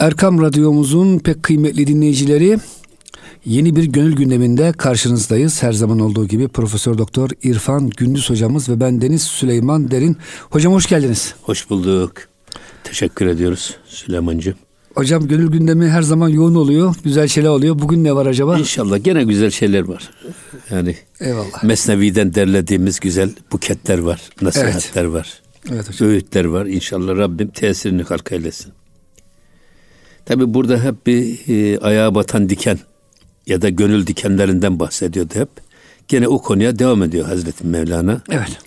Erkam Radyomuzun pek kıymetli dinleyicileri yeni bir gönül gündeminde karşınızdayız. Her zaman olduğu gibi Profesör Doktor İrfan Gündüz hocamız ve ben Deniz Süleyman Derin. Hocam hoş geldiniz. Hoş bulduk. Teşekkür ediyoruz Süleymancığım. Hocam gönül gündemi her zaman yoğun oluyor. Güzel şeyler oluyor. Bugün ne var acaba? İnşallah gene güzel şeyler var. Yani Eyvallah. Mesnevi'den derlediğimiz güzel buketler var. Nasihatler evet. var. Evet hocam. Öğütler var. İnşallah Rabbim tesirini halk eylesin. Tabi burada hep bir e, ayağa batan diken ya da gönül dikenlerinden bahsediyordu hep. Gene o konuya devam ediyor Hazreti Mevlana. Evet.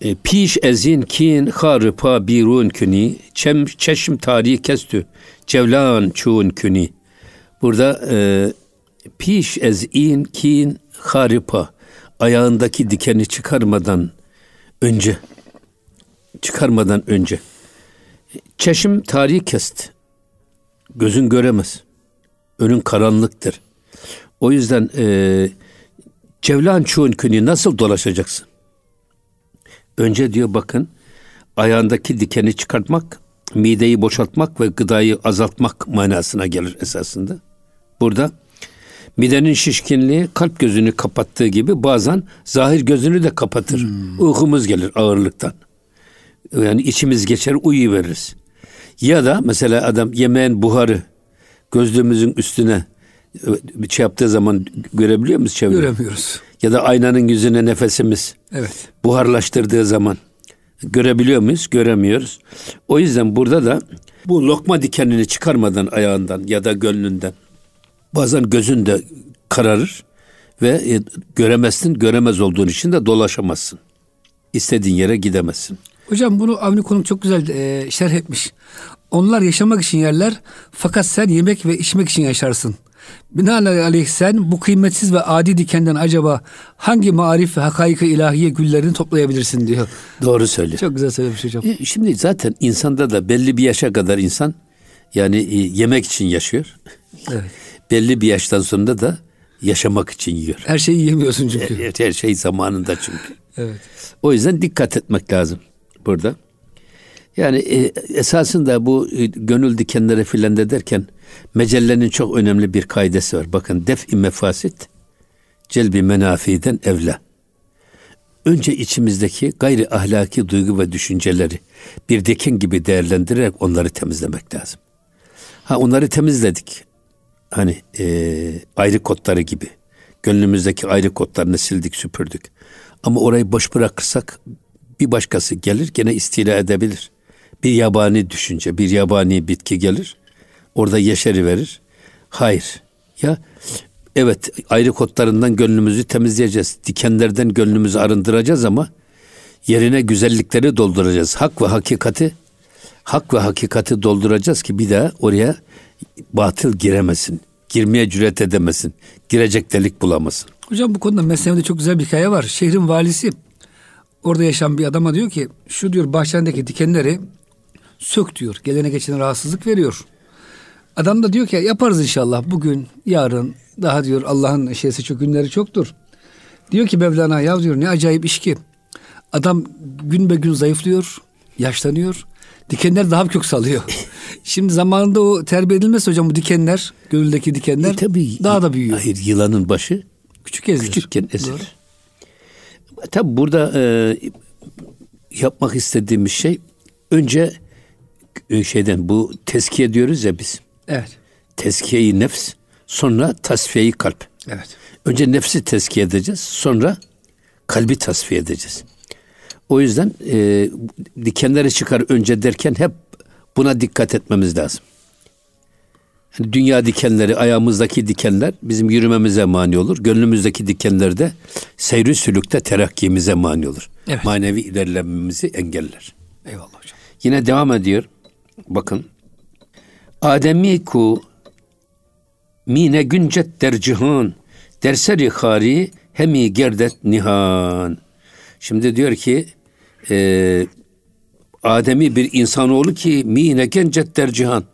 E, piş ezin kin harı pa birun küni çem çeşm tarihi kestü cevlan çun küni. Burada e, piş ezin kin haripa ayağındaki dikeni çıkarmadan önce çıkarmadan önce çeşim tarihi kesti. Gözün göremez. Önün karanlıktır. O yüzden e, Cevlan çuğun künü nasıl dolaşacaksın? Önce diyor bakın ayağındaki dikeni çıkartmak, mideyi boşaltmak ve gıdayı azaltmak manasına gelir esasında. Burada midenin şişkinliği kalp gözünü kapattığı gibi bazen zahir gözünü de kapatır. Hmm. Uykumuz gelir ağırlıktan. Yani içimiz geçer uyuveririz. Ya da mesela adam yemeğin buharı gözlüğümüzün üstüne bir şey yaptığı zaman görebiliyor muyuz çevreyi? Göremiyoruz. Ya da aynanın yüzüne nefesimiz evet. buharlaştırdığı zaman görebiliyor muyuz? Göremiyoruz. O yüzden burada da bu lokma dikenini çıkarmadan ayağından ya da gönlünden bazen gözün de kararır ve e, göremezsin, göremez olduğun için de dolaşamazsın. İstediğin yere gidemezsin. Hocam bunu Avni Konuk çok güzel e, şerh etmiş. Onlar yaşamak için yerler fakat sen yemek ve içmek için yaşarsın. Binaenaleyh sen bu kıymetsiz ve adi dikenden acaba hangi marif ve hakaiki ilahiye güllerini toplayabilirsin diyor. Doğru söylüyor. Çok güzel söylemiş hocam. E, şimdi zaten insanda da belli bir yaşa kadar insan yani e, yemek için yaşıyor. Evet. belli bir yaştan sonra da yaşamak için yiyor. Her şeyi yiyemiyorsun çünkü. Her, her şey zamanında çünkü. evet. O yüzden dikkat etmek lazım burada. Yani e, esasında bu e, gönül dikenleri filan de derken mecellenin çok önemli bir kaidesi var. Bakın def-i mefasit celbi menafiden evla. Önce içimizdeki gayri ahlaki duygu ve düşünceleri bir diken gibi değerlendirerek onları temizlemek lazım. Ha onları temizledik. Hani e, ayrı kodları gibi. Gönlümüzdeki ayrı kodlarını sildik süpürdük. Ama orayı boş bırakırsak bir başkası gelir gene istila edebilir. Bir yabani düşünce, bir yabani bitki gelir. Orada yeşeri verir. Hayır. Ya evet ayrı kotlarından gönlümüzü temizleyeceğiz. Dikenlerden gönlümüzü arındıracağız ama yerine güzellikleri dolduracağız. Hak ve hakikati hak ve hakikati dolduracağız ki bir daha oraya batıl giremesin. Girmeye cüret edemesin. Girecek delik bulamasın. Hocam bu konuda Mesnevi'de çok güzel bir hikaye var. Şehrin valisi orada yaşayan bir adama diyor ki şu diyor bahçendeki dikenleri sök diyor. Gelene geçene rahatsızlık veriyor. Adam da diyor ki yaparız inşallah bugün, yarın daha diyor Allah'ın şeysi çok günleri çoktur. Diyor ki Mevlana ya diyor ne acayip iş ki. Adam gün be gün zayıflıyor, yaşlanıyor. Dikenler daha kök salıyor. Şimdi zamanında o terbiye edilmezse hocam bu dikenler, gönüldeki dikenler e, tabii, daha da büyüyor. Hayır yılanın başı küçük ezilir. Küçükken ezilir. Tabi burada e, yapmak istediğimiz şey önce e, şeyden bu teskiye diyoruz ya biz. Evet. Teskiyeyi nefs, sonra tasfiyeyi kalp. Evet. Önce nefsi teskiye edeceğiz, sonra kalbi tasfiye edeceğiz. O yüzden e, dikenleri çıkar önce derken hep buna dikkat etmemiz lazım. Yani dünya dikenleri, ayağımızdaki dikenler bizim yürümemize mani olur. Gönlümüzdeki dikenler de seyri sülükte terakkimize mani olur. Evet. Manevi ilerlememizi engeller. Eyvallah hocam. Yine devam ediyor. Bakın. Ademi ku mine güncet der cihan derseri hari hemi gerdet nihan. Şimdi diyor ki e, Ademi bir insanoğlu ki mine gencet der cihan.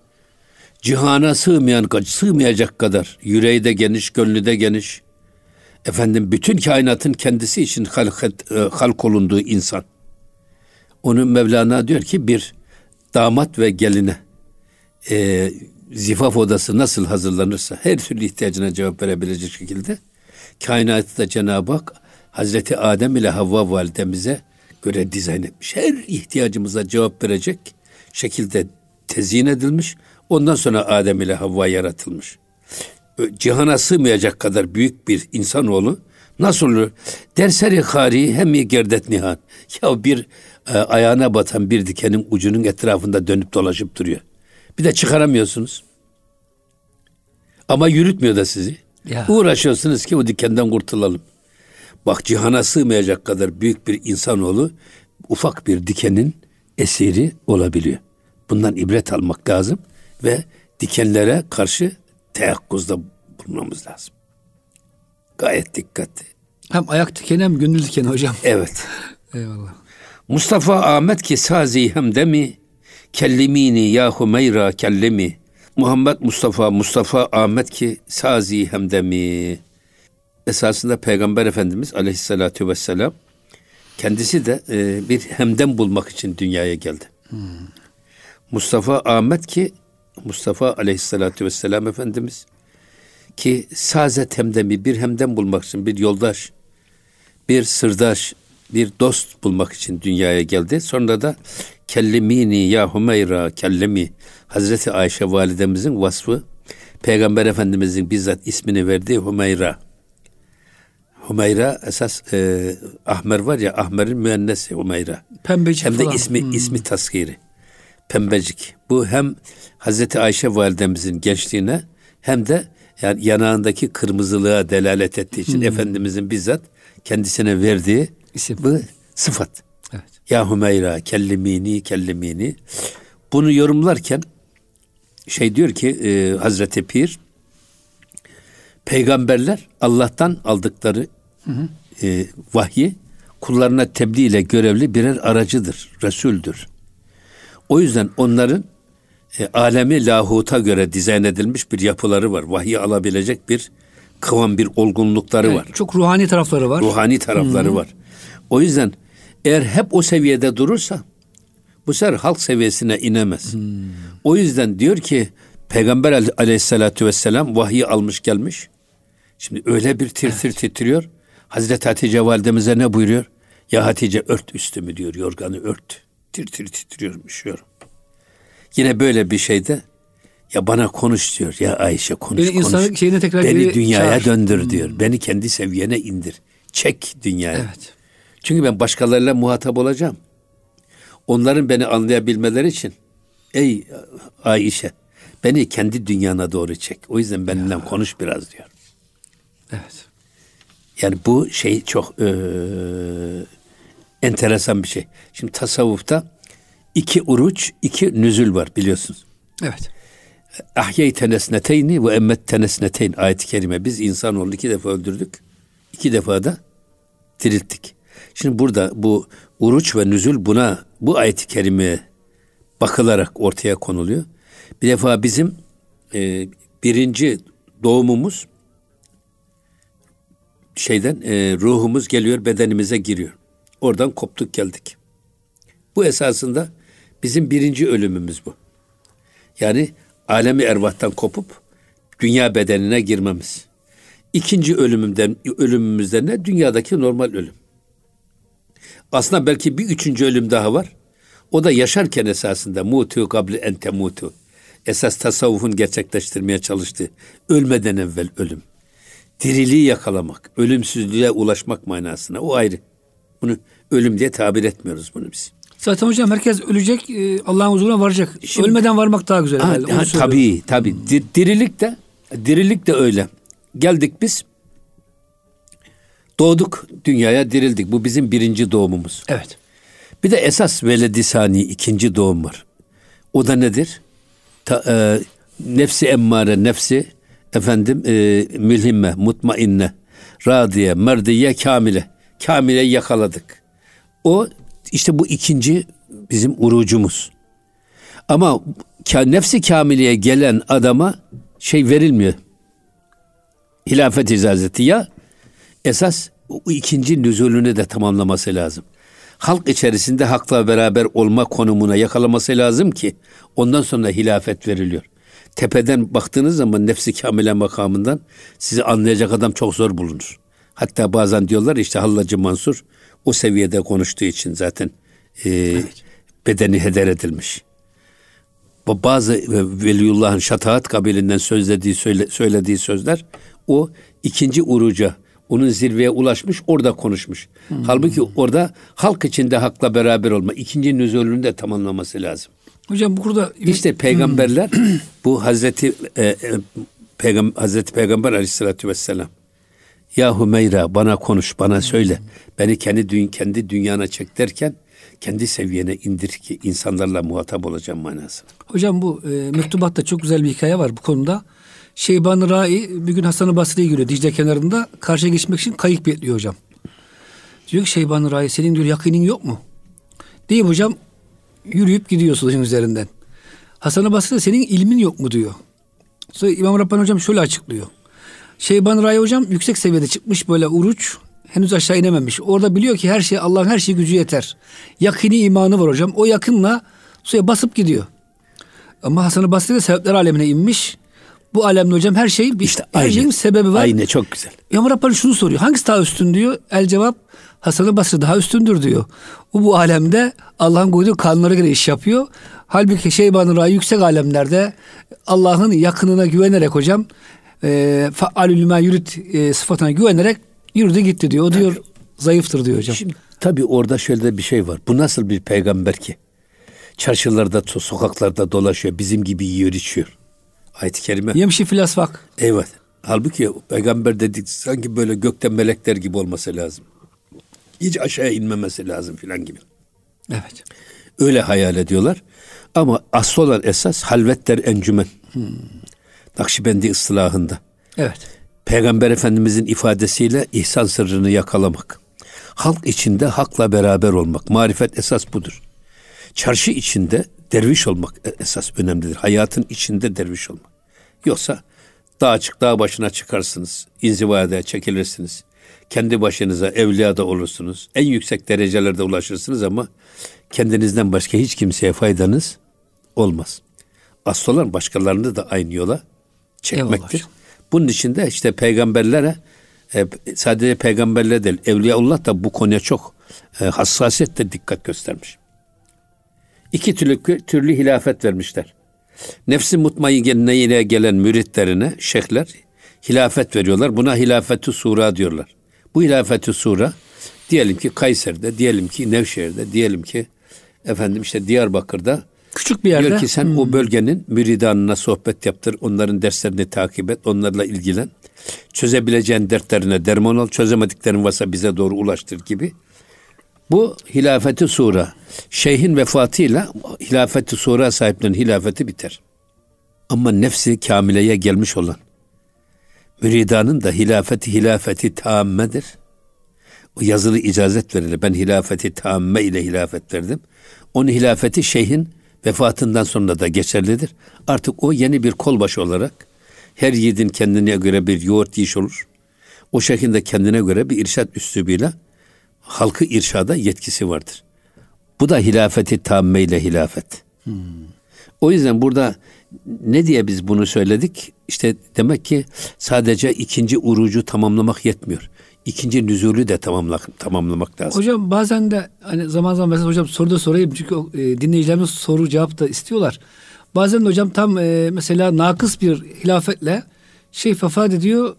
Cihana sığmayan, sığmayacak kadar yüreği de geniş, gönlü de geniş. Efendim bütün kainatın kendisi için halk, e, halk olunduğu insan. Onun Mevlana diyor ki bir damat ve geline e, zifaf odası nasıl hazırlanırsa her türlü ihtiyacına cevap verebilecek şekilde kainatı da Cenab-ı Hak Hazreti Adem ile Havva validemize göre dizayn etmiş. Her ihtiyacımıza cevap verecek şekilde tezyin edilmiş. Ondan sonra Adem ile Havva yaratılmış. Cihana sığmayacak kadar büyük bir insanoğlu nasıl olur? Derseri hari hem gerdet nihan. Ya bir e, ayağına batan bir dikenin ucunun etrafında dönüp dolaşıp duruyor. Bir de çıkaramıyorsunuz. Ama yürütmüyor da sizi. Ya. Uğraşıyorsunuz ki o dikenden kurtulalım. Bak cihana sığmayacak kadar büyük bir insanoğlu ufak bir dikenin esiri olabiliyor. Bundan ibret almak lazım ve dikenlere karşı teyakkuzda bulmamız lazım. Gayet dikkatli. Hem ayak dikeni hem gönül dikeni hocam. Evet. Eyvallah. Mustafa Ahmet ki sazi hem demi kellimini ya Hümeyra kellemi. Muhammed Mustafa Mustafa Ahmet ki sazi hem demi. Esasında Peygamber Efendimiz aleyhissalatü vesselam kendisi de e, bir hemden bulmak için dünyaya geldi. Hmm. Mustafa Ahmet ki Mustafa aleyhissalatü vesselam Efendimiz ki sazet hemdemi bir hemden bulmak için bir yoldaş, bir sırdaş, bir dost bulmak için dünyaya geldi. Sonra da kellimini ya Hümeyra kellemi Hazreti Ayşe validemizin vasfı Peygamber Efendimizin bizzat ismini verdiği Hümeyra. Hümeyra esas e, Ahmer var ya Ahmer'in müennesi Hümeyra. Pembecik Hem de falan. ismi hmm. ismi taskiri. Pembecik. Bu hem Hazreti Ayşe validemizin gençliğine hem de yani yanağındaki kırmızılığa delalet ettiği için hmm. Efendimizin bizzat kendisine verdiği isim bu sıfat. Evet. Ya Hümeyra kellimini kellimini. Bunu yorumlarken şey diyor ki e, Hazreti Pir peygamberler Allah'tan aldıkları hı hı. E, vahyi kullarına tebliğ ile görevli birer aracıdır, Resul'dür. O yüzden onların e, alemi lahuta göre dizayn edilmiş bir yapıları var. Vahiy alabilecek bir kıvam, bir olgunlukları evet, var. Çok ruhani tarafları var. Ruhani tarafları hmm. var. O yüzden eğer hep o seviyede durursa bu sefer halk seviyesine inemez. Hmm. O yüzden diyor ki Peygamber aleyhissalatü vesselam vahiy almış gelmiş. Şimdi öyle bir tir tir evet. titriyor. Hazreti Hatice validemize ne buyuruyor? Ya Hatice ört üstümü diyor yorganı ört. Tir tir titriyorum üşüyorum. Yine böyle bir şeyde ya bana konuş diyor. Ya Ayşe konuş Beni konuş. Şeyine tekrar Beni dünyaya çağır. döndür hmm. diyor. Beni kendi seviyene indir. Çek dünyaya. Evet. Çünkü ben başkalarıyla muhatap olacağım. Onların beni anlayabilmeleri için ey Ayşe beni kendi dünyana doğru çek. O yüzden benimle ya. konuş biraz diyor. Evet. Yani bu şey çok e, enteresan bir şey. Şimdi tasavvufta iki uruç, iki nüzül var biliyorsunuz. Evet. Ahyey tenesneteyni ve emmet tenesneteyn ayet-i kerime. Biz insanoğlu iki defa öldürdük. iki defa da dirilttik. Şimdi burada bu uruç ve nüzül buna bu ayet-i kerimeye bakılarak ortaya konuluyor. Bir defa bizim e, birinci doğumumuz şeyden e, ruhumuz geliyor bedenimize giriyor. Oradan koptuk geldik. Bu esasında bizim birinci ölümümüz bu. Yani alemi ervahtan kopup dünya bedenine girmemiz. İkinci ölümümden ölümümüzden ne? Dünyadaki normal ölüm. Aslında belki bir üçüncü ölüm daha var. O da yaşarken esasında mutu kabli ente mutu. Esas tasavvufun gerçekleştirmeye çalıştığı ölmeden evvel ölüm. Diriliği yakalamak, ölümsüzlüğe ulaşmak manasına. O ayrı. Bunu ölüm diye tabir etmiyoruz bunu biz. Zaten hocam herkes ölecek, e, Allah'ın huzuruna varacak. Şimdi, Ölmeden varmak daha güzel. Ha, ha, tabii, tabii. Dirilik de, dirilik de öyle. Geldik biz, doğduk dünyaya, dirildik. Bu bizim birinci doğumumuz. Evet. Bir de esas veledisani ikinci doğum var. O da nedir? Ta, e, nefsi emmare, nefsi efendim e, mülhimme, mutmainne, radiye, merdiye, kamile. Kamile yakaladık. O işte bu ikinci bizim urucumuz. Ama nefsi kamiliye gelen adama şey verilmiyor. Hilafet icazeti ya esas o ikinci nüzulünü de tamamlaması lazım. halk içerisinde hakla beraber olma konumuna yakalaması lazım ki ondan sonra hilafet veriliyor. Tepeden baktığınız zaman nefsi kamile makamından sizi anlayacak adam çok zor bulunur. Hatta bazen diyorlar işte Hallacı Mansur o seviyede konuştuğu için zaten e, evet. bedeni heder edilmiş. Bazı Veliyullah'ın şataat kabilinden sözlediği söyle, söylediği sözler o ikinci uruca onun zirveye ulaşmış orada konuşmuş. Hmm. Halbuki orada halk içinde hakla beraber olma ikinci nüzulünü de tamamlaması lazım. Hocam burada işte peygamberler hmm. bu Hazreti e, e, Peygam, Hazreti Peygamber Aleyhisselatü Vesselam ya Hümeyra bana konuş bana söyle. Beni kendi dün kendi dünyana çek derken kendi seviyene indir ki insanlarla muhatap olacağım manası. Hocam bu e, mektubatta çok güzel bir hikaye var bu konuda. Şeyban Rai bir gün Hasan-ı Basri'ye giriyor Dicle kenarında. Karşıya geçmek için kayık bekliyor hocam. Diyor ki Şeyban Rai senin diyor yakinin yok mu? Değil hocam yürüyüp gidiyor suyun üzerinden. Hasan-ı Basri senin ilmin yok mu diyor. Sonra İmam Rabbani hocam şöyle açıklıyor. Şeyban Rai hocam yüksek seviyede çıkmış böyle uruç henüz aşağı inememiş. Orada biliyor ki her şey Allah'ın her şeyi gücü yeter. Yakini imanı var hocam. O yakınla suya basıp gidiyor. Ama Hasan-ı Basri de sebepler alemine inmiş. Bu alemde hocam her şey bir işte her aynı, şeyin sebebi var. Aynı çok güzel. İmam Rabbani şunu soruyor. Hangisi daha üstün diyor. El cevap Hasan-ı Basri daha üstündür diyor. O bu alemde Allah'ın koyduğu kanunlara göre iş yapıyor. Halbuki Şeyban-ı Rai yüksek alemlerde Allah'ın yakınına güvenerek hocam e, faalül ma yürüt e, sıfatına güvenerek yürüdü gitti diyor. O diyor tabii, zayıftır diyor hocam. Şimdi tabi orada şöyle bir şey var. Bu nasıl bir peygamber ki? Çarşılarda, sokaklarda dolaşıyor. Bizim gibi yiyor, içiyor. Ayet-i kerime. Yemşi filasfak. Evet. Halbuki peygamber dedik sanki böyle gökten melekler gibi olması lazım. Hiç aşağıya inmemesi lazım filan gibi. Evet. Öyle hayal ediyorlar. Ama asıl olan esas halvetler encümen. Hmm. Nakşibendi ıslahında. Evet. Peygamber Efendimizin ifadesiyle ihsan sırrını yakalamak. Halk içinde hakla beraber olmak. Marifet esas budur. Çarşı içinde derviş olmak e, esas önemlidir. Hayatın içinde derviş olmak. Yoksa dağ açık dağ başına çıkarsınız. inzivaya çekilirsiniz. Kendi başınıza evliya da olursunuz. En yüksek derecelerde ulaşırsınız ama kendinizden başka hiç kimseye faydanız olmaz. Asıl olan başkalarını da aynı yola çekmektir. Eyvallah. Bunun için de işte peygamberlere e, sadece peygamberler değil Evliyaullah da bu konuya çok e, hassasiyetle dikkat göstermiş. İki türlü, türlü hilafet vermişler. Nefsi mutmainne gelen müritlerine şeyhler hilafet veriyorlar. Buna hilafetü sura diyorlar. Bu hilafetü sura diyelim ki Kayser'de, diyelim ki Nevşehir'de, diyelim ki efendim işte Diyarbakır'da Küçük bir yerde. Diyor ki sen hmm. o bölgenin müridanına sohbet yaptır. Onların derslerini takip et. Onlarla ilgilen. Çözebileceğin dertlerine derman ol. Çözemediklerin varsa bize doğru ulaştır gibi. Bu hilafeti sura. Şeyhin vefatıyla hilafeti sura sahiplerinin hilafeti biter. Ama nefsi kamileye gelmiş olan müridanın da hilafeti hilafeti tammedir. O yazılı icazet verilir. Ben hilafeti tamme ile hilafet verdim. Onun hilafeti şeyhin vefatından sonra da geçerlidir. Artık o yeni bir kolbaşı olarak her yiğidin kendine göre bir yoğurt yiyiş olur. O şekilde kendine göre bir irşat üslubuyla halkı irşada yetkisi vardır. Bu da hilafeti tamme ile hilafet. Hmm. O yüzden burada ne diye biz bunu söyledik? İşte demek ki sadece ikinci urucu tamamlamak yetmiyor ikinci nüzulü de tamamlamak, tamamlamak lazım. Hocam bazen de hani zaman zaman mesela hocam soruda sorayım çünkü e, dinleyicilerimiz soru cevap da istiyorlar. Bazen de hocam tam e, mesela nakıs bir hilafetle şey vefat ediyor.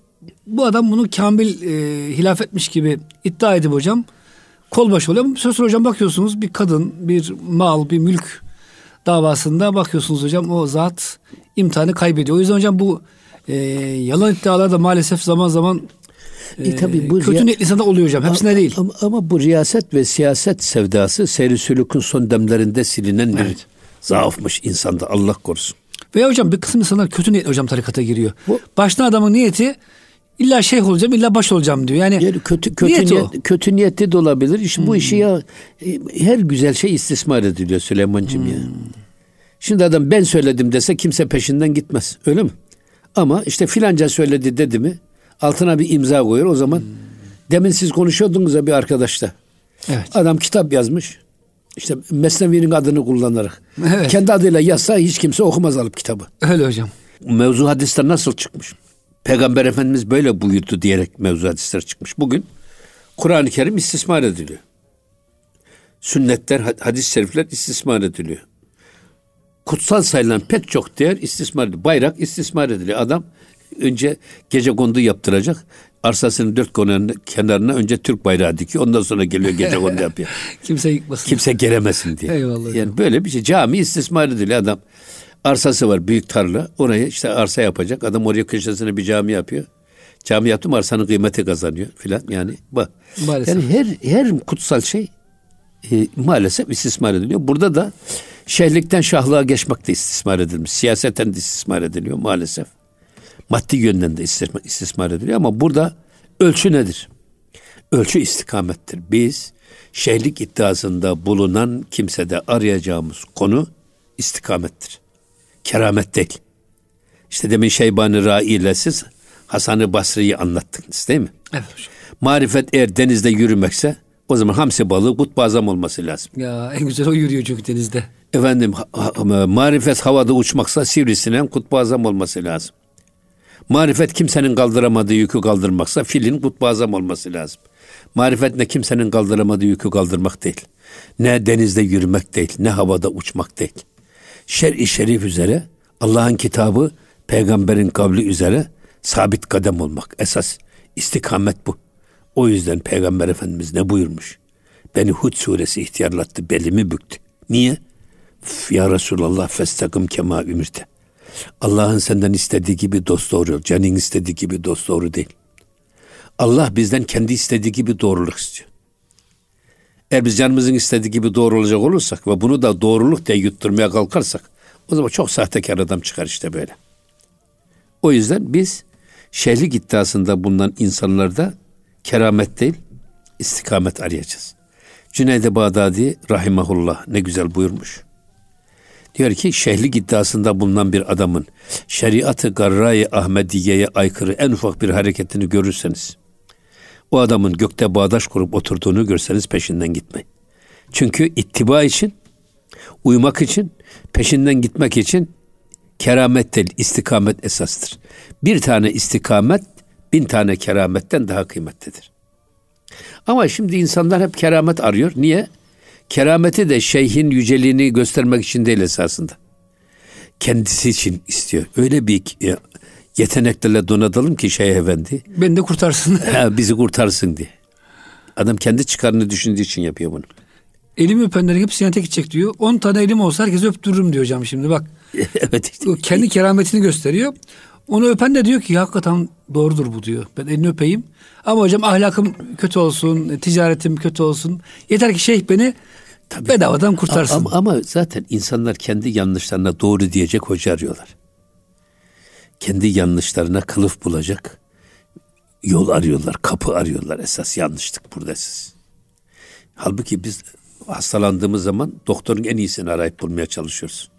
Bu adam bunu kamil e, hilafetmiş gibi iddia edip hocam kolbaşı oluyor. Bir sonra hocam bakıyorsunuz bir kadın, bir mal, bir mülk davasında bakıyorsunuz hocam o zat imtihanı kaybediyor. O yüzden hocam bu e, yalan iddialar da maalesef zaman zaman e, tabii bu kötü niyetli oluyor hocam. Hepsine ama, değil. Ama, ama bu riyaset ve siyaset sevdası seyri sülükün son demlerinde silinen bir evet. zaafmış insanda Allah korusun. Veya hocam bir kısım insanlar kötü niyetli hocam tarikata giriyor. Bu, Baştan adamın niyeti illa şeyh olacağım illa baş olacağım diyor. Yani, yani kötü kötü niyet, niyet, kötü niyetli de olabilir. İşte hmm. bu işi ya e, her güzel şey istismar ediliyor Süleyman'cığım hmm. ya. Şimdi adam ben söyledim dese kimse peşinden gitmez. Öyle mi? Ama işte filanca söyledi dedi mi altına bir imza koyuyor. O zaman hmm. demin siz konuşuyordunuz ya bir arkadaşla. Evet. Adam kitap yazmış. İşte Mesnevi'nin adını kullanarak. Evet. Kendi adıyla yazsa hiç kimse okumaz alıp kitabı. Öyle hocam. Mevzu hadisler nasıl çıkmış? Peygamber Efendimiz böyle buyurdu diyerek mevzu hadisler çıkmış. Bugün Kur'an-ı Kerim istismar ediliyor. Sünnetler, hadis-i şerifler istismar ediliyor. Kutsal sayılan pek çok değer istismar ediliyor. Bayrak istismar ediliyor. Adam önce gece kondu yaptıracak. Arsasının dört konunun kenarına önce Türk bayrağı dikiyor. Ondan sonra geliyor gece kondu yapıyor. Kimse yıkmasın. Kimse geremesin diye. Eyvallah. Yani böyle bir şey. Cami istismar ediliyor adam. Arsası var büyük tarla. Oraya işte arsa yapacak. Adam oraya köşesine bir cami yapıyor. Cami yaptım arsanın kıymeti kazanıyor filan. Yani bak. Maalesef. Yani her her kutsal şey e, maalesef istismar ediliyor. Burada da şehirlikten şahlığa geçmek de istismar edilmiş. Siyaseten de istismar ediliyor maalesef. Maddi yönden de istismar, istismar ediliyor ama burada ölçü nedir? Ölçü istikamettir. Biz şeyhlik iddiasında bulunan kimsede arayacağımız konu istikamettir. Keramet değil. İşte demin Şeybani Rai ile siz Hasan-ı Basri'yi anlattınız değil mi? Evet hocam. Marifet eğer denizde yürümekse o zaman hamsi balığı kutbu azam olması lazım. Ya en güzel o yürüyor çünkü denizde. Efendim ha- ha- marifet havada uçmaksa sivrisinden kutbu azam olması lazım. Marifet kimsenin kaldıramadığı yükü kaldırmaksa filin kutbu azam olması lazım. Marifet ne kimsenin kaldıramadığı yükü kaldırmak değil. Ne denizde yürümek değil, ne havada uçmak değil. Şer-i şerif üzere, Allah'ın kitabı, peygamberin kavli üzere sabit kadem olmak. Esas istikamet bu. O yüzden peygamber efendimiz ne buyurmuş? Beni Hud suresi ihtiyarlattı, belimi büktü. Niye? Ya Resulallah festakım kema ümirte. Allah'ın senden istediği gibi dost doğru, canın istediği gibi dost doğru değil. Allah bizden kendi istediği gibi doğruluk istiyor. Eğer biz canımızın istediği gibi doğru olacak olursak ve bunu da doğruluk diye yutturmaya kalkarsak o zaman çok sahtekar adam çıkar işte böyle. O yüzden biz şehirlik iddiasında bulunan insanlarda keramet değil istikamet arayacağız. Cüneyd-i Bağdadi rahimahullah ne güzel buyurmuş. Diyor ki şehirlik iddiasında bulunan bir adamın şeriatı garra-i Ahmediye'ye aykırı en ufak bir hareketini görürseniz o adamın gökte bağdaş kurup oturduğunu görseniz peşinden gitmeyin. Çünkü ittiba için, uymak için, peşinden gitmek için keramet değil, istikamet esastır. Bir tane istikamet, bin tane kerametten daha kıymetlidir. Ama şimdi insanlar hep keramet arıyor. Niye? Kerameti de şeyhin yüceliğini göstermek için değil esasında. Kendisi için istiyor. Öyle bir e, yeteneklerle donatalım ki Şeyh Efendi Beni de kurtarsın. ha, bizi kurtarsın diye. Adam kendi çıkarını düşündüğü için yapıyor bunu. Elimi öpenlerin hepsi cennete gidecek diyor. 10 tane elim olsa herkesi öptürürüm diyor hocam şimdi bak. evet kendi kerametini gösteriyor. Onu öpen de diyor ki hakikaten doğrudur bu diyor. Ben elini öpeyim. Ama hocam ahlakım kötü olsun, ticaretim kötü olsun. Yeter ki şeyh beni bedavadan kurtarsın. Ama, ama zaten insanlar kendi yanlışlarına doğru diyecek hoca arıyorlar. Kendi yanlışlarına kılıf bulacak yol arıyorlar, kapı arıyorlar esas yanlışlık burada esas. Halbuki biz hastalandığımız zaman doktorun en iyisini arayıp bulmaya çalışıyoruz.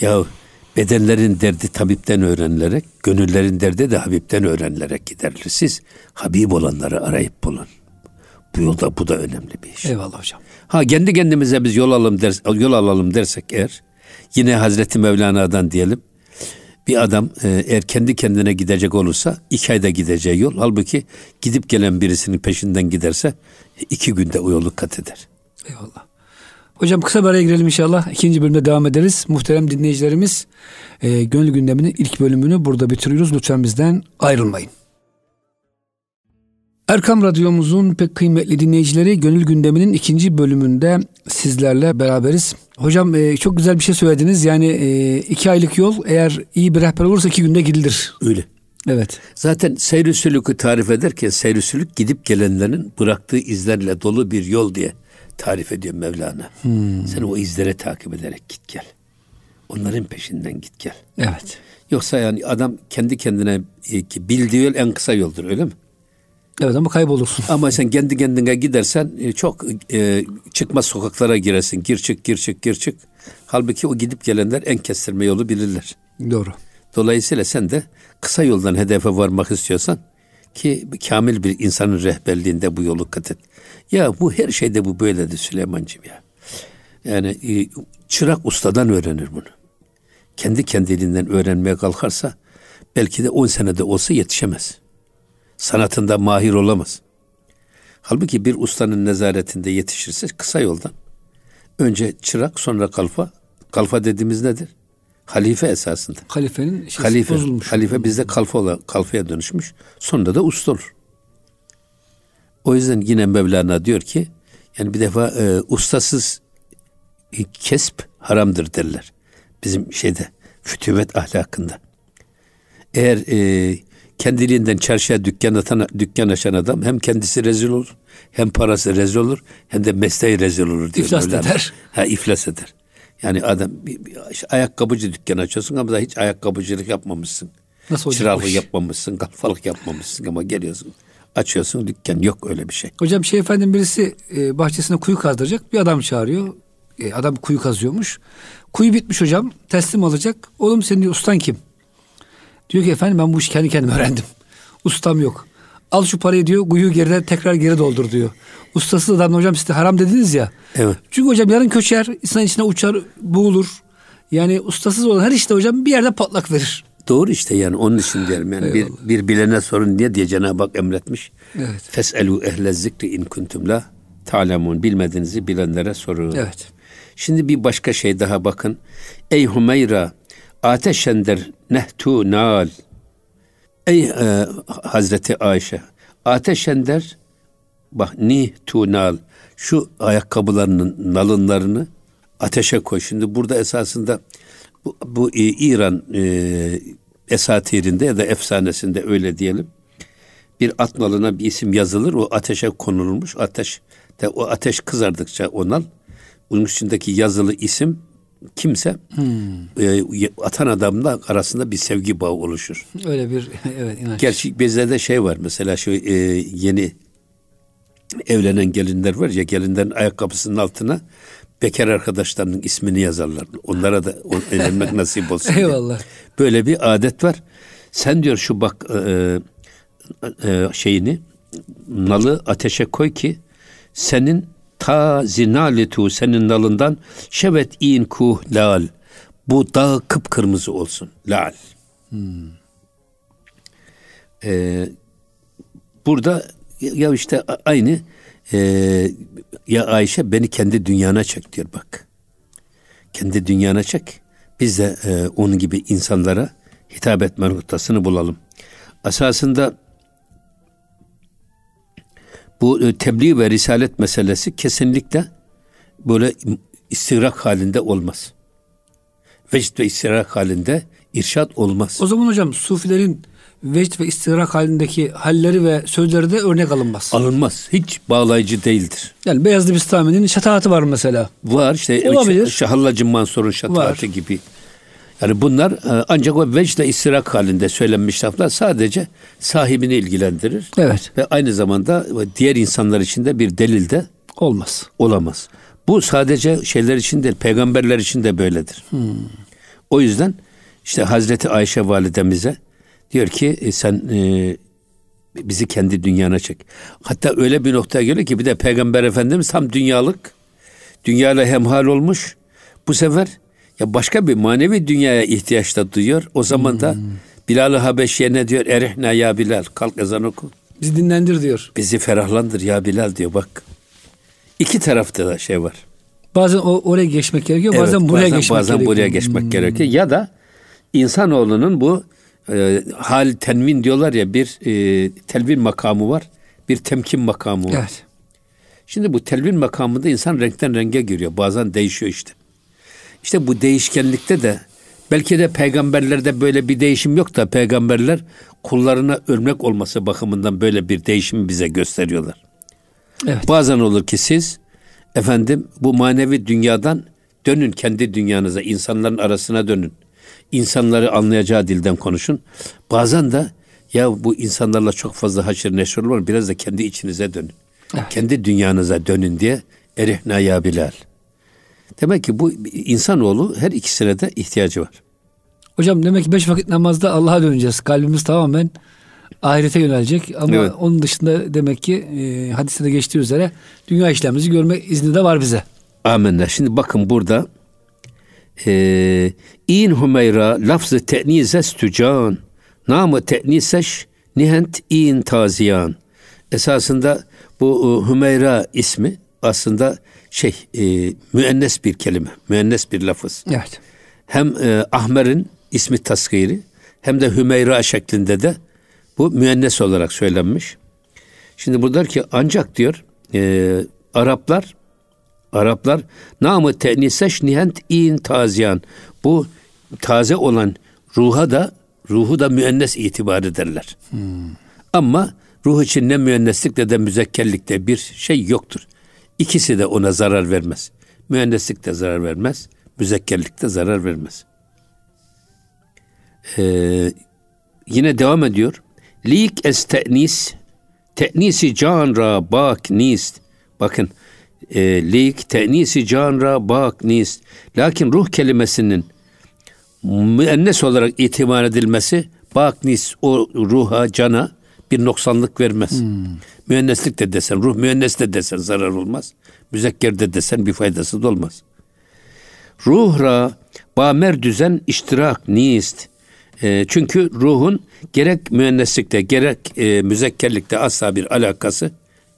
Ya bedenlerin derdi tabipten öğrenilerek, gönüllerin derdi de Habib'ten öğrenilerek giderler. Siz Habib olanları arayıp bulun. Bu yolda bu da önemli bir iş. Eyvallah hocam. Ha kendi kendimize biz yol alalım ders, yol alalım dersek eğer yine Hazreti Mevlana'dan diyelim bir adam e, eğer kendi kendine gidecek olursa iki ayda gideceği yol halbuki gidip gelen birisinin peşinden giderse iki günde o yolu kat eder. Eyvallah. Hocam kısa bir araya girelim inşallah. İkinci bölümde devam ederiz. Muhterem dinleyicilerimiz e, Gönül Gündemi'nin ilk bölümünü burada bitiriyoruz. Lütfen bizden ayrılmayın. Erkam Radyomuzun pek kıymetli dinleyicileri Gönül Gündemi'nin ikinci bölümünde sizlerle beraberiz. Hocam e, çok güzel bir şey söylediniz. Yani e, iki aylık yol eğer iyi bir rehber olursa iki günde gidilir. Öyle. Evet. Zaten seyr-i sülükü tarif ederken seyr-i sülük gidip gelenlerin bıraktığı izlerle dolu bir yol diye tarif ediyor Mevlana. Sen o izlere takip ederek git gel. Onların peşinden git gel. Evet. Yoksa yani adam kendi kendine e, ki bildiği yol en kısa yoldur öyle mi? Evet ama kaybolursun. Ama sen kendi kendine gidersen e, çok e, çıkmaz sokaklara girersin. Gir çık gir çık gir çık. Halbuki o gidip gelenler en kestirme yolu bilirler. Doğru. Dolayısıyla sen de kısa yoldan hedefe varmak istiyorsan Ki kamil bir insanın rehberliğinde bu yolu kat et. Ya bu her şeyde bu böyledir Süleyman'cığım ya. Yani e, çırak ustadan öğrenir bunu. Kendi kendiliğinden öğrenmeye kalkarsa belki de 10 senede olsa yetişemez. Sanatında mahir olamaz. Halbuki bir ustanın nezaretinde yetişirse kısa yoldan. Önce çırak sonra kalfa. Kalfa dediğimiz nedir? Halife esasında. Halifenin şeysi Halife. bozulmuş. Halife bizde kalfa olan, kalfaya dönüşmüş. Sonra da usta olur. O yüzden yine Mevlana diyor ki yani bir defa e, ustasız e, kesp haramdır derler. Bizim şeyde fütüvet ahlakında. Eğer e, kendiliğinden çarşıya dükkan, atan, dükkan açan adam hem kendisi rezil olur hem parası rezil olur hem de mesleği rezil olur diyor. İflas Mevlana. eder. Ha iflas eder. Yani adam bir, bir, işte ayakkabıcı dükkan açıyorsun ama da hiç ayakkabıcılık yapmamışsın. Nasıl iş? yapmamışsın, kalfalık yapmamışsın ama geliyorsun. Açıyorsun dükkan yok öyle bir şey. Hocam şey efendim birisi e, bahçesine kuyu kazdıracak. Bir adam çağırıyor. E, adam kuyu kazıyormuş. Kuyu bitmiş hocam. Teslim alacak. Oğlum senin diyor ustan kim? Diyor ki efendim ben bu işi kendi kendime öğrendim. Ustam yok. Al şu parayı diyor. Kuyuyu geriden tekrar geri doldur diyor. Ustasız adam hocam siz de haram dediniz ya. Evet. Çünkü hocam yarın köçer. insan içine uçar, boğulur. Yani ustasız olan her işte hocam bir yerde patlak verir. Doğru işte yani onun için diyelim yani bir, Eyvallah. bir bilene sorun diye diye Cenab-ı Hak emretmiş. Evet. Feselu ehle zikri in kuntum la ta'lemun bilmediğinizi bilenlere sorun. Evet. Şimdi bir başka şey daha bakın. Ey Hümeyra ateşender nehtu nal. Ey e, Hazreti Ayşe ateşender bak ni tu nal şu ayakkabılarının nalınlarını ateşe koy. Şimdi burada esasında bu, bu e, İran e, esatirinde ya da efsanesinde öyle diyelim. Bir at nalına bir isim yazılır o ateşe konulmuş. Ateş de o ateş kızardıkça o nal bunun içindeki yazılı isim kimse e, atan adamla arasında bir sevgi bağı oluşur. Öyle bir evet inanç. Gerçi bizde şey var mesela şu e, yeni evlenen gelinler var ya gelinlerin ayakkabısının altına bekar arkadaşlarının ismini yazarlar. Onlara da evlenmek nasip olsun diye. Eyvallah. Böyle bir adet var. Sen diyor şu bak e, e, şeyini nalı ateşe koy ki senin ta zinaletu senin nalından şevet in kuh lal bu dağ kıpkırmızı olsun lal. Ee, burada ya işte aynı e, ya Ayşe beni kendi dünyana çek diyor bak. Kendi dünyana çek. Biz de e, onun gibi insanlara hitap etme noktasını bulalım. Esasında bu e, tebliğ ve risalet meselesi kesinlikle böyle istigrak halinde olmaz. Vecd ve istigrak halinde irşat olmaz. O zaman hocam sufilerin vecd ve istihrak halindeki halleri ve sözleri de örnek alınmaz. Alınmaz. Hiç bağlayıcı değildir. Yani Beyazlı Bistami'nin şataatı var mesela. Var işte Olabilir. Ş- Hallacı Mansur'un şataatı gibi. Yani bunlar e, ancak o vecde istirak halinde söylenmiş laflar sadece sahibini ilgilendirir. Evet. Ve aynı zamanda diğer insanlar için de bir delil de Olmaz. olamaz. Bu sadece şeyler için değil, peygamberler için de böyledir. O yüzden işte Hazreti Ayşe validemize diyor ki e, sen e, bizi kendi dünyana çek. Hatta öyle bir noktaya geliyor ki bir de peygamber efendimiz tam dünyalık, dünyayla hemhal olmuş. Bu sefer ya başka bir manevi dünyaya ihtiyaç da duyuyor. O zaman da Bilal-i Habeşi'ye ne diyor? Erihna ya Bilal, kalk ezan oku. Bizi dinlendir diyor. Bizi ferahlandır ya Bilal diyor bak. İki tarafta da şey var. Bazen o oraya geçmek gerekiyor, bazen Evet, buraya geçmek bazen gerekiyor. buraya geçmek gerekiyor. Ya da insanoğlunun bu e, hal tenvin diyorlar ya bir e, telvin makamı var. Bir temkin makamı var. Evet. Şimdi bu telvin makamında insan renkten renge giriyor. Bazen değişiyor işte. İşte bu değişkenlikte de belki de peygamberlerde böyle bir değişim yok da peygamberler kullarına örnek olması bakımından böyle bir değişimi bize gösteriyorlar. Evet. Bazen olur ki siz efendim bu manevi dünyadan dönün kendi dünyanıza, insanların arasına dönün. İnsanları anlayacağı dilden konuşun. Bazen de ya bu insanlarla çok fazla haşır neşir olur biraz da kendi içinize dönün. Evet. Kendi dünyanıza dönün diye erihna ya Bilal. Demek ki bu insanoğlu her ikisine de ihtiyacı var. Hocam demek ki beş vakit namazda Allah'a döneceğiz. Kalbimiz tamamen ahirete yönelecek ama Evet. onun dışında demek ki e, hadiste de geçtiği üzere dünya işlemimizi görme izni de var bize. Amenna. Şimdi bakın burada eee in Hümeyra lafzı te'nizes tücan namı te'niseş nihent in taziyan. Esasında bu e, Hümeyra ismi aslında şey e, müennes bir kelime, müennes bir lafız. Evet. Hem e, Ahmer'in ismi tasgiri hem de Hümeyra şeklinde de bu müennes olarak söylenmiş. Şimdi burada diyor ki ancak diyor e, Araplar Araplar namı te'niseş nihent in taziyan. Bu taze olan ruha da ruhu da müennes itibar ederler. Ama ruh için ne müenneslik ne de müzekkerlikte bir şey yoktur. İkisi de ona zarar vermez. Müenneslik de zarar vermez, müzekkerlik de zarar vermez. Ee, yine devam ediyor. Lik es te'nis, te'nisi can ra bak nist. Bakın, e, lik te'nisi can ra bak nist. Lakin ruh kelimesinin müennes olarak itibar edilmesi bak nis o ruha, cana bir noksanlık vermez. Müenneslik de desen, ruh müennes de desen zarar olmaz. Müzekker de desen bir faydası da olmaz. Ruhra bamer düzen iştirak nist. E, çünkü ruhun gerek müenneslikte gerek e, müzekkerlikte asla bir alakası,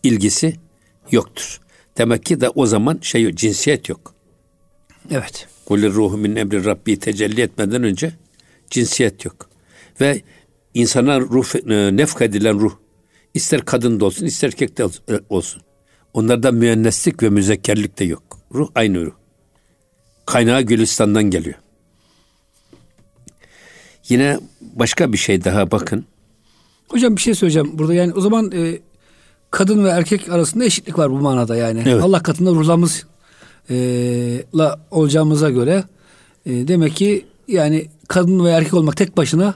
ilgisi yoktur. Demek ki de o zaman şey yok, cinsiyet yok. Evet. Kulli ruhu min emri Rabbi tecelli etmeden önce cinsiyet yok. Ve insana ruh, e, nefk edilen ruh ister kadın da olsun ister erkek de e, olsun. Onlarda müenneslik ve müzekkerlik de yok. Ruh aynı ruh. Kaynağı Gülistan'dan geliyor. Yine başka bir şey daha bakın. Hocam bir şey söyleyeceğim burada yani o zaman e, kadın ve erkek arasında eşitlik var bu manada yani. Evet. Allah katında ruhlarımız e, la olacağımıza göre e, demek ki yani kadın ve erkek olmak tek başına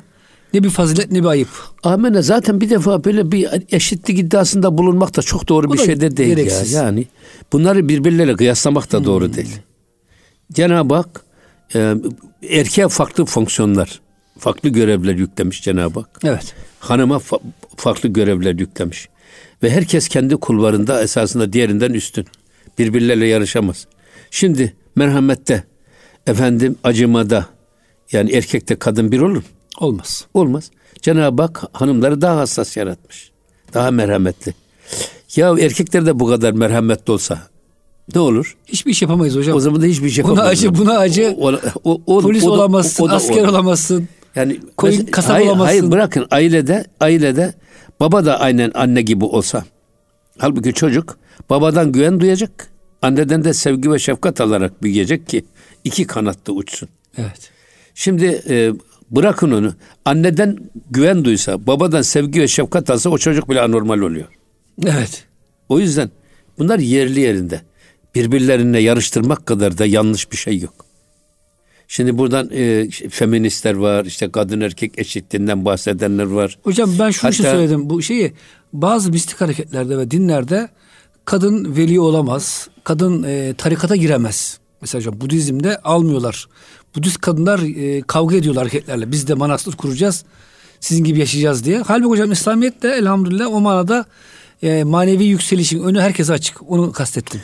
ne bir fazilet ne bir ayıp. Amenna zaten bir defa böyle bir eşitlik iddiasında bulunmak da çok doğru Bu bir şey de değil gereksiz. ya. Yani bunları birbirleriyle kıyaslamak da doğru değil. Cenab-ı Hak e, erkeğe farklı fonksiyonlar, farklı görevler yüklemiş Cenab-ı Hak. Evet. Hanıma fa- farklı görevler yüklemiş. Ve herkes kendi kulvarında esasında diğerinden üstün. Birbirleriyle yarışamaz. Şimdi merhamette, efendim acımada, yani erkekte kadın bir olur mu? Olmaz. Olmaz. Cenab-ı Hak hanımları daha hassas yaratmış. Daha merhametli. Ya erkekler de bu kadar merhametli olsa ne olur? Hiçbir iş yapamayız hocam. O zaman da hiçbir şey Buna yapamaz. acı, buna acı. O- o- o- Polis o da- olamazsın, o da- asker o da- olamazsın. Yani Koyun kasap hayır, olamazsın. Hayır bırakın ailede ailede baba da aynen anne gibi olsa. Halbuki çocuk babadan güven duyacak. Anneden de sevgi ve şefkat alarak büyüyecek ki iki kanatta uçsun. Evet. Şimdi e, bırakın onu. Anneden güven duysa, babadan sevgi ve şefkat alsa o çocuk bile anormal oluyor. Evet. O yüzden bunlar yerli yerinde. Birbirlerine yarıştırmak kadar da yanlış bir şey yok. Şimdi buradan e, feministler var, işte kadın erkek eşitliğinden bahsedenler var. Hocam ben şunu Hatta- söyledim. Bu şeyi bazı mistik hareketlerde ve dinlerde kadın veli olamaz. Kadın e, tarikata giremez. Mesela hocam Budizm'de almıyorlar. Budist kadınlar e, kavga ediyorlar erkeklerle. Biz de manastır kuracağız. Sizin gibi yaşayacağız diye. Halbuki hocam İslamiyet de elhamdülillah o manada e, manevi yükselişin önü herkese açık. Onu kastettim.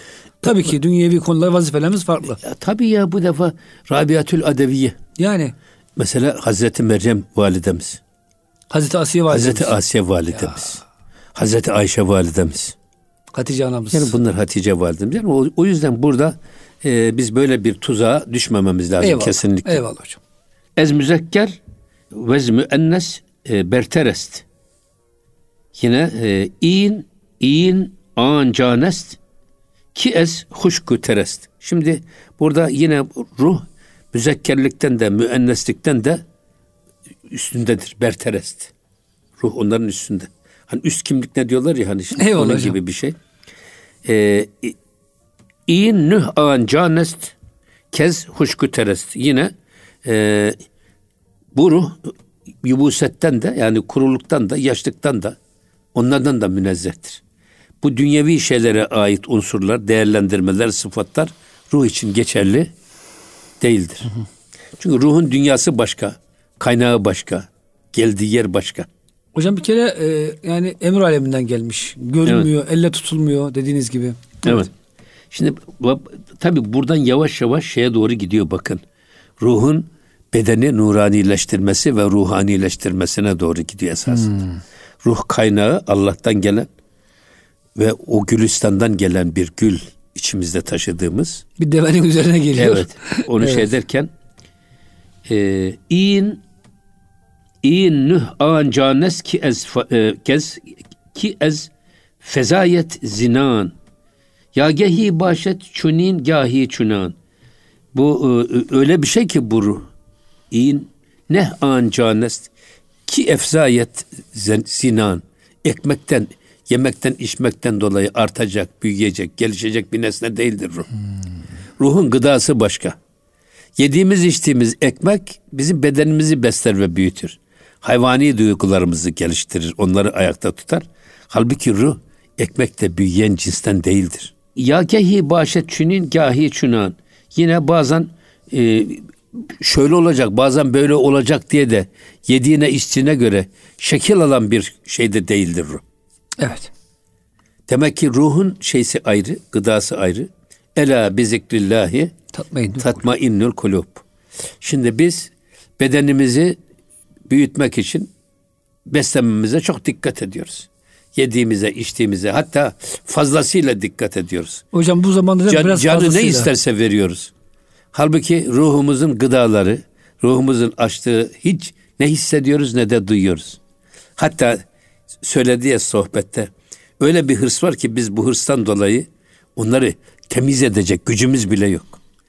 Tabii ki dünyevi konular vazifelerimiz farklı. Ya, tabii ya bu defa Rabiatül Adeviye. Yani Mesela Hazreti Meryem validemiz. Hazreti Asiye validemiz. Hazreti Asiye validemiz. Hazreti Ayşe validemiz. Hatice anamız. Yani bunlar Hatice validemiz. Yani o, o yüzden burada e, biz böyle bir tuzağa düşmememiz lazım Eyvallah. kesinlikle. Eyvallah hocam. Ez müzekker ve müennes e, berterest. Yine e, in, in, an canest ki ez huşku terest. Şimdi burada yine ruh müzekkerlikten de müenneslikten de üstündedir. Berterest. Ruh onların üstünde. Hani üst kimlik ne diyorlar ya hani şimdi Eyvallah onun hocam. gibi bir şey. Ee, in nüh an canest kez huşku terest. Yine e, bu ruh yubusetten de yani kuruluktan da yaşlıktan da onlardan da münezzehtir. Bu dünyevi şeylere ait unsurlar, değerlendirmeler, sıfatlar ruh için geçerli değildir. Çünkü ruhun dünyası başka, kaynağı başka, geldiği yer başka. Hocam bir kere e, yani emir aleminden gelmiş. Görünmüyor, evet. elle tutulmuyor dediğiniz gibi. Evet. evet. Şimdi tabi buradan yavaş yavaş şeye doğru gidiyor bakın. Ruhun bedeni nuranileştirmesi ve ruhanileştirmesine doğru gidiyor esasında. Hmm. Ruh kaynağı Allah'tan gelen ve o gülistandan gelen bir gül içimizde taşıdığımız. Bir devenin üzerine geliyor. Evet. Onu evet. şey derken e, in in nüh an canes ki ez e, kez ki ez fezayet zinan ya gehi başet çunin gahi çunan. Bu e, öyle bir şey ki bu. İn ne an canes ki efzayet zinan. Ekmekten, yemekten, içmekten dolayı artacak, büyüyecek, gelişecek bir nesne değildir ruh. Hmm. Ruhun gıdası başka. Yediğimiz içtiğimiz ekmek bizim bedenimizi besler ve büyütür. Hayvani duygularımızı geliştirir, onları ayakta tutar. Halbuki ruh ekmekte büyüyen cinsten değildir. Ya gehi başet çünün gahi çünan. Yine bazen e, şöyle olacak bazen böyle olacak diye de yediğine içtiğine göre şekil alan bir şey de değildir ruh. Evet. Demek ki ruhun şeysi ayrı, gıdası ayrı. Ela bizikrillahi tatma innul kulub. Şimdi biz bedenimizi büyütmek için beslenmemize çok dikkat ediyoruz yediğimize, içtiğimize hatta fazlasıyla dikkat ediyoruz. Hocam bu zamanda Can, biraz canı fazlasıyla. ne isterse veriyoruz. Halbuki ruhumuzun gıdaları, ruhumuzun açtığı hiç ne hissediyoruz ne de duyuyoruz. Hatta söylediği sohbette öyle bir hırs var ki biz bu hırstan dolayı onları temiz edecek gücümüz bile yok.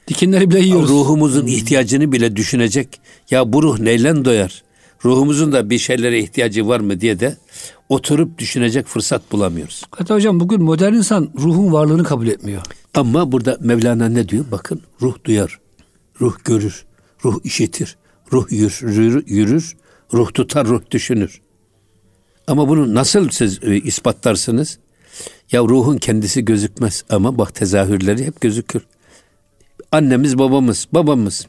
Dikenleri bile yiyoruz. Ruhumuzun ihtiyacını bile düşünecek. Ya bu ruh neyle doyar? ruhumuzun da bir şeylere ihtiyacı var mı diye de oturup düşünecek fırsat bulamıyoruz. Hatta hocam bugün modern insan ruhun varlığını kabul etmiyor. Ama burada Mevlana ne diyor? Bakın ruh duyar, ruh görür, ruh işitir, ruh yürür, yürür ruh tutar, ruh düşünür. Ama bunu nasıl siz e, ispatlarsınız? Ya ruhun kendisi gözükmez ama bak tezahürleri hep gözükür. Annemiz babamız, babamız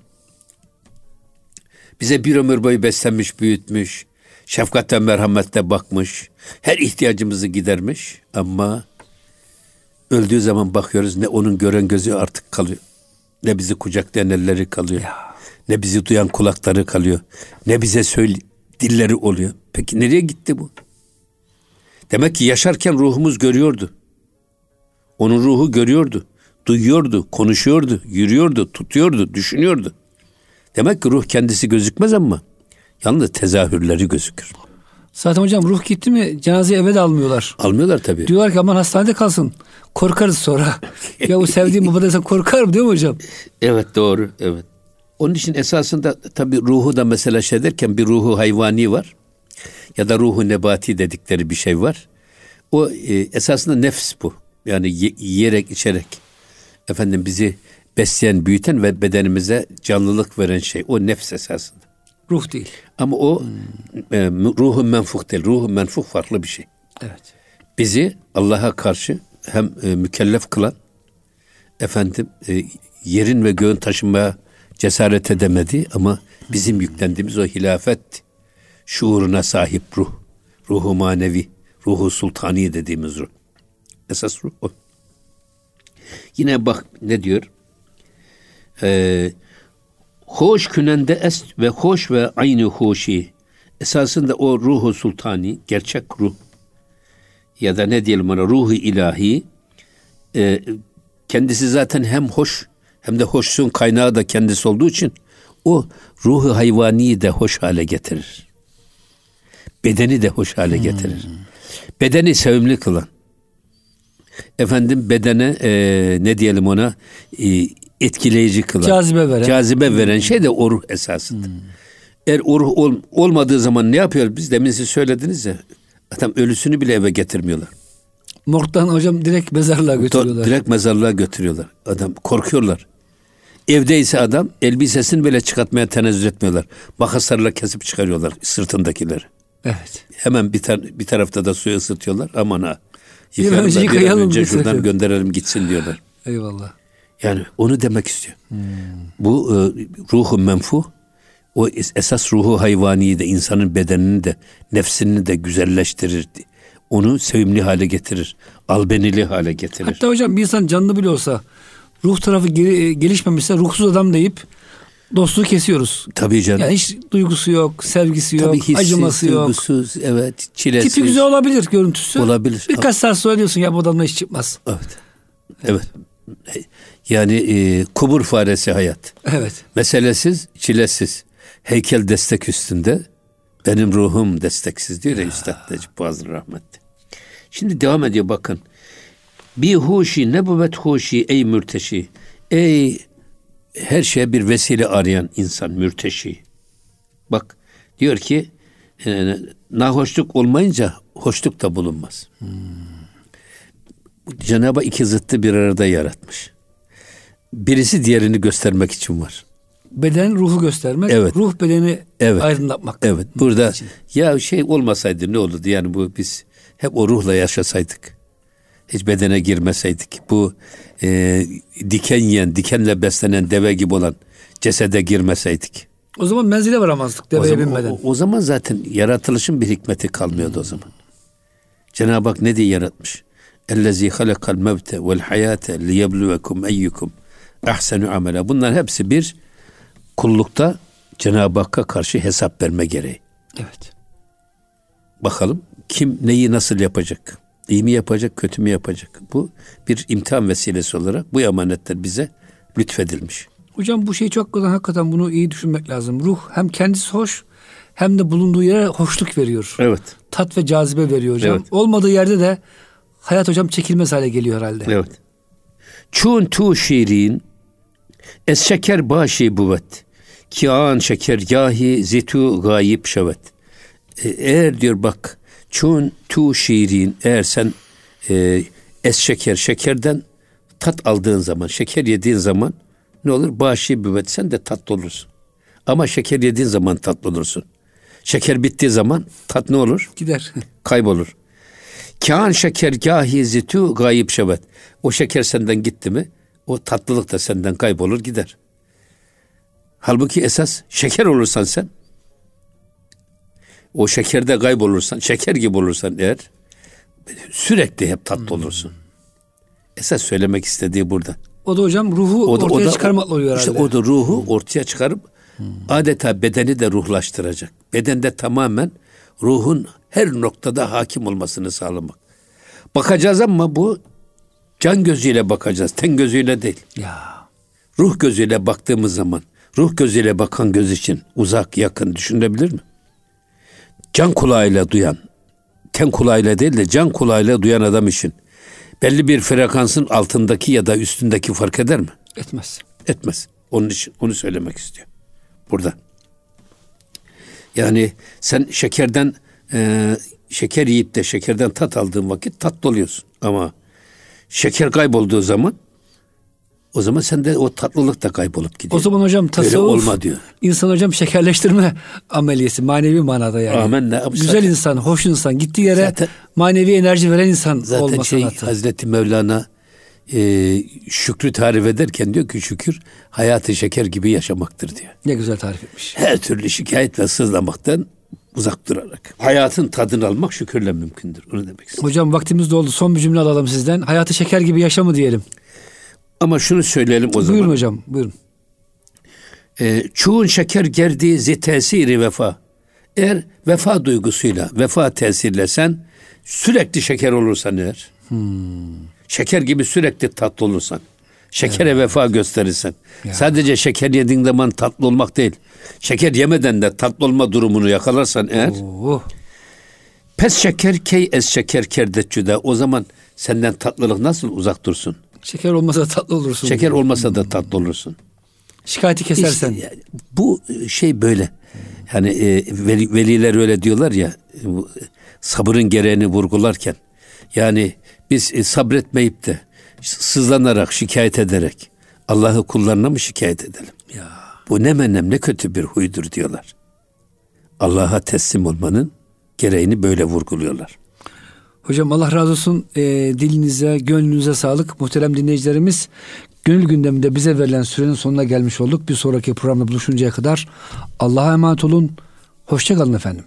bize bir ömür boyu beslenmiş, büyütmüş, şefkatle merhametle bakmış, her ihtiyacımızı gidermiş ama öldüğü zaman bakıyoruz ne onun gören gözü artık kalıyor. Ne bizi kucaklayan elleri kalıyor. Ya. Ne bizi duyan kulakları kalıyor. Ne bize söyle dilleri oluyor. Peki nereye gitti bu? Demek ki yaşarken ruhumuz görüyordu. Onun ruhu görüyordu, duyuyordu, konuşuyordu, yürüyordu, tutuyordu, düşünüyordu. Demek ki ruh kendisi gözükmez ama yalnız tezahürleri gözükür. Zaten hocam ruh gitti mi cenazeyi eve de almıyorlar. Almıyorlar tabii. Diyorlar ki aman hastanede kalsın. Korkarız sonra. ya bu sevdiğim baba desen korkarım değil mi hocam? Evet doğru evet. Onun için esasında tabii ruhu da mesela şey derken bir ruhu hayvani var. Ya da ruhu nebati dedikleri bir şey var. O e, esasında nefs bu. Yani yiyerek içerek efendim bizi besleyen, büyüten ve bedenimize canlılık veren şey. O nefs esasında. Ruh değil. Ama o hmm. e, ruhun menfuh değil. Ruhun menfuh farklı bir şey. Evet. Bizi Allah'a karşı hem e, mükellef kılan efendim e, yerin ve göğün taşınmaya cesaret edemedi ama bizim yüklendiğimiz o hilafet şuuruna sahip ruh. Ruhu manevi, ruhu sultani dediğimiz ruh. Esas ruh o. Yine bak ne diyor? e, hoş künende est ve hoş ve aynı hoşi esasında o ruhu sultani gerçek ruh ya da ne diyelim ona ruhu ilahi e, kendisi zaten hem hoş hem de hoşsun kaynağı da kendisi olduğu için o ruhu hayvani de hoş hale getirir. Bedeni de hoş hale getirir. Hmm. Bedeni sevimli kılan. Efendim bedene e, ne diyelim ona e, etkileyici kılan. Cazibe veren. Cazibe veren şey de o ruh esasında. Hmm. Eğer o ruh ol, olmadığı zaman ne yapıyor? Biz demin siz söylediniz ya. Adam ölüsünü bile eve getirmiyorlar. Morgdan hocam direkt mezarlığa götürüyorlar. Direkt mezarlığa götürüyorlar. Adam korkuyorlar. Evdeyse adam elbisesini bile çıkartmaya tenezzül etmiyorlar. Makaslarla kesip çıkarıyorlar sırtındakileri. Evet. Hemen bir, tar- bir tarafta da suyu ısıtıyorlar. Aman ha. Yıkayalım önce, bir an önce şuradan gönderelim gitsin diyorlar. Eyvallah. Yani onu demek istiyor. Hmm. Bu e, ruhu menfu O esas ruhu hayvaniyi de insanın bedenini de nefsini de güzelleştirir. Onu sevimli hale getirir. Albenili hale getirir. Hatta hocam bir insan canlı bile olsa ruh tarafı geri, gelişmemişse ruhsuz adam deyip dostluğu kesiyoruz. Tabii canım. Yani hiç duygusu yok, sevgisi yok, Tabii hissiz, acıması yok. duygusuz, evet, çilesiz. Tipi güzel olabilir görüntüsü. Olabilir. Birkaç saat sonra diyorsun ya bu adamla iş çıkmaz. Evet. Evet. Yani e, kubur faresi hayat. Evet. Meselesiz, çilesiz. Heykel destek üstünde. Benim ruhum desteksiz diyor ya, ya. Üstad Necip Fazıl rahmetli. Şimdi devam ediyor bakın. Bir huşi nebüvet huşi ey mürteşi. Ey her şeye bir vesile arayan insan mürteşi. Bak diyor ki e, nahoşluk olmayınca hoşluk da bulunmaz. Hmm. Cenab-ı iki zıttı bir arada yaratmış. Birisi diğerini göstermek için var. Beden ruhu göstermek, evet. ruh bedeni evet. aydınlatmak. Evet. Burada için. ya şey olmasaydı ne olurdu? Yani bu biz hep o ruhla yaşasaydık. Hiç bedene girmeseydik. Bu e, diken yiyen, dikenle beslenen deve gibi olan cesede girmeseydik. O zaman menzile varamazdık deveye o zaman, binmeden. O, o zaman zaten yaratılışın bir hikmeti kalmıyordu o zaman. Cenab-ı Hak ne diye yaratmış? Ellezî halakal mevte vel hayate liyebluvekum eyyukum ahsenu amela. Bunlar hepsi bir kullukta Cenab-ı Hakk'a karşı hesap verme gereği. Evet. Bakalım kim neyi nasıl yapacak? İyi mi yapacak, kötü mü yapacak? Bu bir imtihan vesilesi olarak bu emanetler bize lütfedilmiş. Hocam bu şey çok güzel. Hakikaten bunu iyi düşünmek lazım. Ruh hem kendisi hoş hem de bulunduğu yere hoşluk veriyor. Evet. Tat ve cazibe veriyor hocam. Evet. Olmadığı yerde de hayat hocam çekilmez hale geliyor herhalde. Evet. Çun tu şirin es şeker başi buvet ki an şeker yahi zitu gayip şevet. E, eğer diyor bak çun tu şirin eğer sen e, es şeker şekerden tat aldığın zaman şeker yediğin zaman ne olur? Başi büvet sen de tatlı olursun. Ama şeker yediğin zaman tatlı olursun. Şeker bittiği zaman tat ne olur? Gider. Kaybolur. Kân şeker gâhi zitu gayip şevet. O şeker senden gitti mi o tatlılık da senden kaybolur gider. Halbuki esas şeker olursan sen o şekerde kaybolursan, şeker gibi olursan eğer sürekli hep tatlı olursun. Esas söylemek istediği burada. O da hocam ruhu o da, ortaya o da, çıkarmakla oluyor herhalde. İşte o da ruhu ortaya çıkarıp hmm. adeta bedeni de ruhlaştıracak. Bedende tamamen ruhun her noktada hakim olmasını sağlamak. Bakacağız ama bu can gözüyle bakacağız. Ten gözüyle değil. Ya. Ruh gözüyle baktığımız zaman ruh gözüyle bakan göz için uzak yakın düşünebilir mi? Can kulağıyla duyan, ten kulağıyla değil de can kulağıyla duyan adam için belli bir frekansın altındaki ya da üstündeki fark eder mi? Etmez. Etmez. Onun için onu söylemek istiyor. Burada. Yani sen şekerden e, şeker yiyip de şekerden tat aldığın vakit tatlı oluyorsun. Ama şeker kaybolduğu zaman o zaman sende o tatlılık da kaybolup gidiyor. O zaman hocam tasavvuf olma diyor. İnsan hocam şekerleştirme ameliyesi manevi manada yani. Amen. Ne Güzel zaten, insan, hoş insan, gittiği yere zaten, manevi enerji veren insan zaten olma şey, sanatı. Hazreti Mevlana e, şükrü tarif ederken diyor ki şükür hayatı şeker gibi yaşamaktır diyor. Ne güzel tarif etmiş. Her türlü şikayet ve sızlamaktan uzak durarak. Hayatın tadını almak şükürle mümkündür. Onu demek istiyorum. Hocam vaktimiz doldu. Son bir cümle alalım sizden. Hayatı şeker gibi yaşamı diyelim. Ama şunu söyleyelim o buyurun zaman. Buyurun hocam, buyurun. Ee, çuğun şeker gerdiği zi tesiri vefa. Eğer vefa duygusuyla, vefa tesirlesen sürekli şeker olursan eğer. Hmm. Şeker gibi sürekli tatlı olursan. Şekere evet. vefa gösterirsen. Ya. Sadece şeker yediğin zaman tatlı olmak değil. Şeker yemeden de tatlı olma durumunu yakalarsan eğer. Oh. Pes şeker key es şeker kerdetçüde. O zaman senden tatlılık nasıl uzak dursun? Şeker olmasa da tatlı olursun. Şeker olmasa da tatlı olursun. Şikayeti kesersen. İşte, bu şey böyle. Yani e, veli, veliler öyle diyorlar ya bu, sabırın gereğini vurgularken. Yani biz e, sabretmeyip de sızlanarak, şikayet ederek Allah'ı kullarına mı şikayet edelim? Ya. Bu ne menem ne kötü bir huydur diyorlar. Allah'a teslim olmanın gereğini böyle vurguluyorlar. Hocam Allah razı olsun e, dilinize, gönlünüze sağlık muhterem dinleyicilerimiz. Gönül gündeminde bize verilen sürenin sonuna gelmiş olduk. Bir sonraki programda buluşuncaya kadar Allah'a emanet olun. Hoşçakalın efendim.